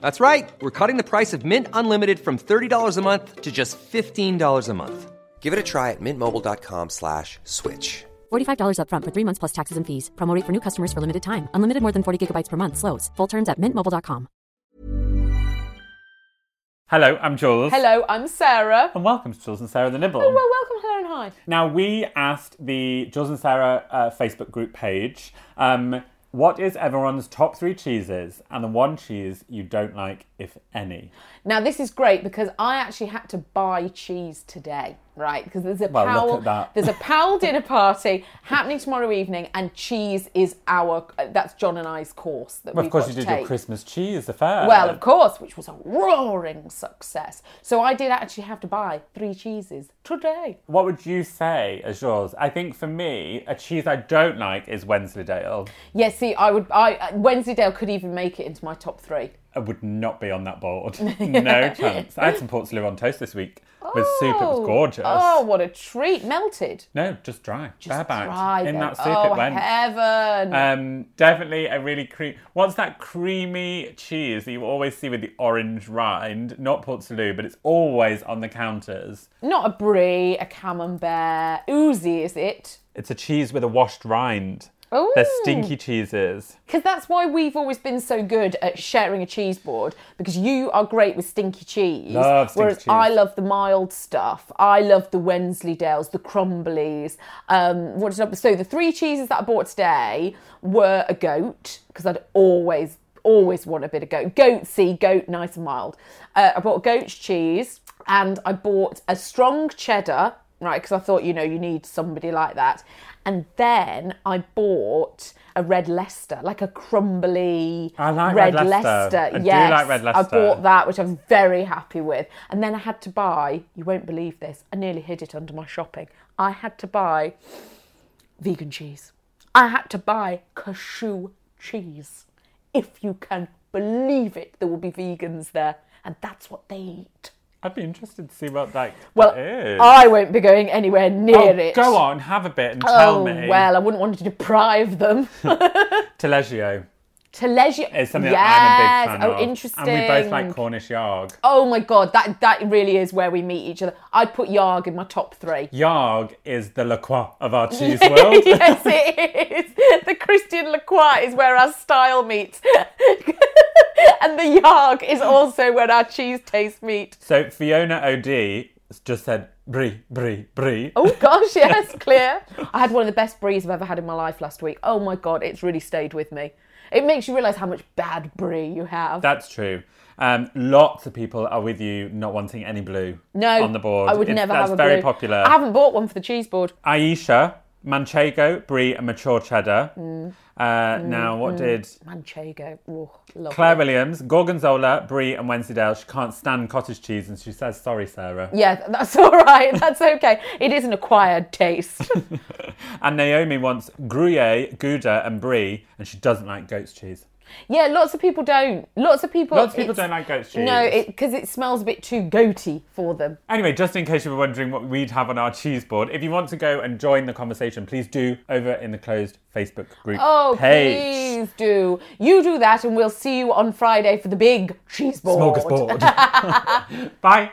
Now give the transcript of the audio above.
That's right. We're cutting the price of Mint Unlimited from $30 a month to just $15 a month. Give it a try at mintmobile.com slash switch. $45 upfront for three months plus taxes and fees. Promote for new customers for limited time. Unlimited more than 40 gigabytes per month. Slows. Full terms at mintmobile.com. Hello, I'm Jules. Hello, I'm Sarah. And welcome to Jules and Sarah the Nibble. Oh, well, welcome, hello, and hi. Now, we asked the Jules and Sarah uh, Facebook group page um, what is everyone's top three cheeses and the one cheese you don't like, if any? Now, this is great because I actually had to buy cheese today, right? Because there's a Well, look Powell, at that. there's a Powell dinner party happening tomorrow evening, and cheese is our uh, that's John and I's course that Well, of course, you did take. your Christmas cheese affair. Well, of course, which was a roaring success. So I did actually have to buy three cheeses today. What would you say as yours? I think for me, a cheese I don't like is Wensleydale. Yeah, see, I would. I uh, Wensleydale could even make it into my top three. I would not be on that board. no chance. I had some Portslade on toast this week with soup. It was Oh, gorgeous. Oh, what a treat! Melted. No, just dry. Just barebacked. dry In that soup oh, it went. heaven. Um, definitely a really cream. What's that creamy cheese that you always see with the orange rind? Not Port Salut, but it's always on the counters. Not a brie, a camembert. Oozy, is it? It's a cheese with a washed rind. Ooh. They're stinky cheeses. Because that's why we've always been so good at sharing a cheese board. Because you are great with stinky cheese, Love stinky whereas cheese. I love the mild stuff. I love the Wensleydales, the Crumblies. Um, what did I, so the three cheeses that I bought today were a goat because I'd always always want a bit of goat. Goatsy, goat, nice and mild. Uh, I bought goat's cheese and I bought a strong cheddar, right? Because I thought, you know, you need somebody like that. And then I bought a red Leicester, like a crumbly I like red Leicester. I do like red Leicester. I bought that, which I'm very happy with. And then I had to buy, you won't believe this, I nearly hid it under my shopping. I had to buy vegan cheese. I had to buy cashew cheese. If you can believe it, there will be vegans there. And that's what they eat. I'd be interested to see what that, Well, that is. I won't be going anywhere near Oh, it. Go on, have a bit and tell Oh, me. well, I wouldn't want to deprive them. Taleggio Taleggio. is something yes. that I'm a big fan oh, of. interesting. And we both like Cornish yarg. Oh my god, that that really is where we meet each other. I'd put Yarg in my top three. Yarg is the La Croix of our cheese world. yes, it is. The Christian Lacroix is where our style meets. and the Yarg is also where our cheese tastes meet. So Fiona OD just said brie, brie, brie. Oh gosh, yes, clear. I had one of the best bries I've ever had in my life last week. Oh my god, it's really stayed with me. It makes you realise how much bad brie you have. That's true. Um, lots of people are with you not wanting any blue no, on the board. I would It's- never that's have a very blue. popular. I haven't bought one for the cheese board. Aisha, Manchego, brie, and mature cheddar. Mm. Uh, now, what did Manchego. Oh, lovely. Claire Williams, Gorgonzola, brie, and Wensleydale? She can't stand cottage cheese, and she says, "Sorry, Sarah." Yeah, that's all right. That's okay. It is an acquired taste. And Naomi wants Gruyere, Gouda, and brie, and she doesn't like goat's cheese. Yeah, lots of people don't. Lots of people. Lots of people don't like goat's cheese. No, because it, smells a bit too goaty for them. Anyway, just in case you were wondering what we'd have on our cheese board, if you want to go and join the conversation, please do over in the closed Facebook group Oh, page. please do. You do that, and we'll see you on Friday for the big cheese board. Smorgasbord. Bye.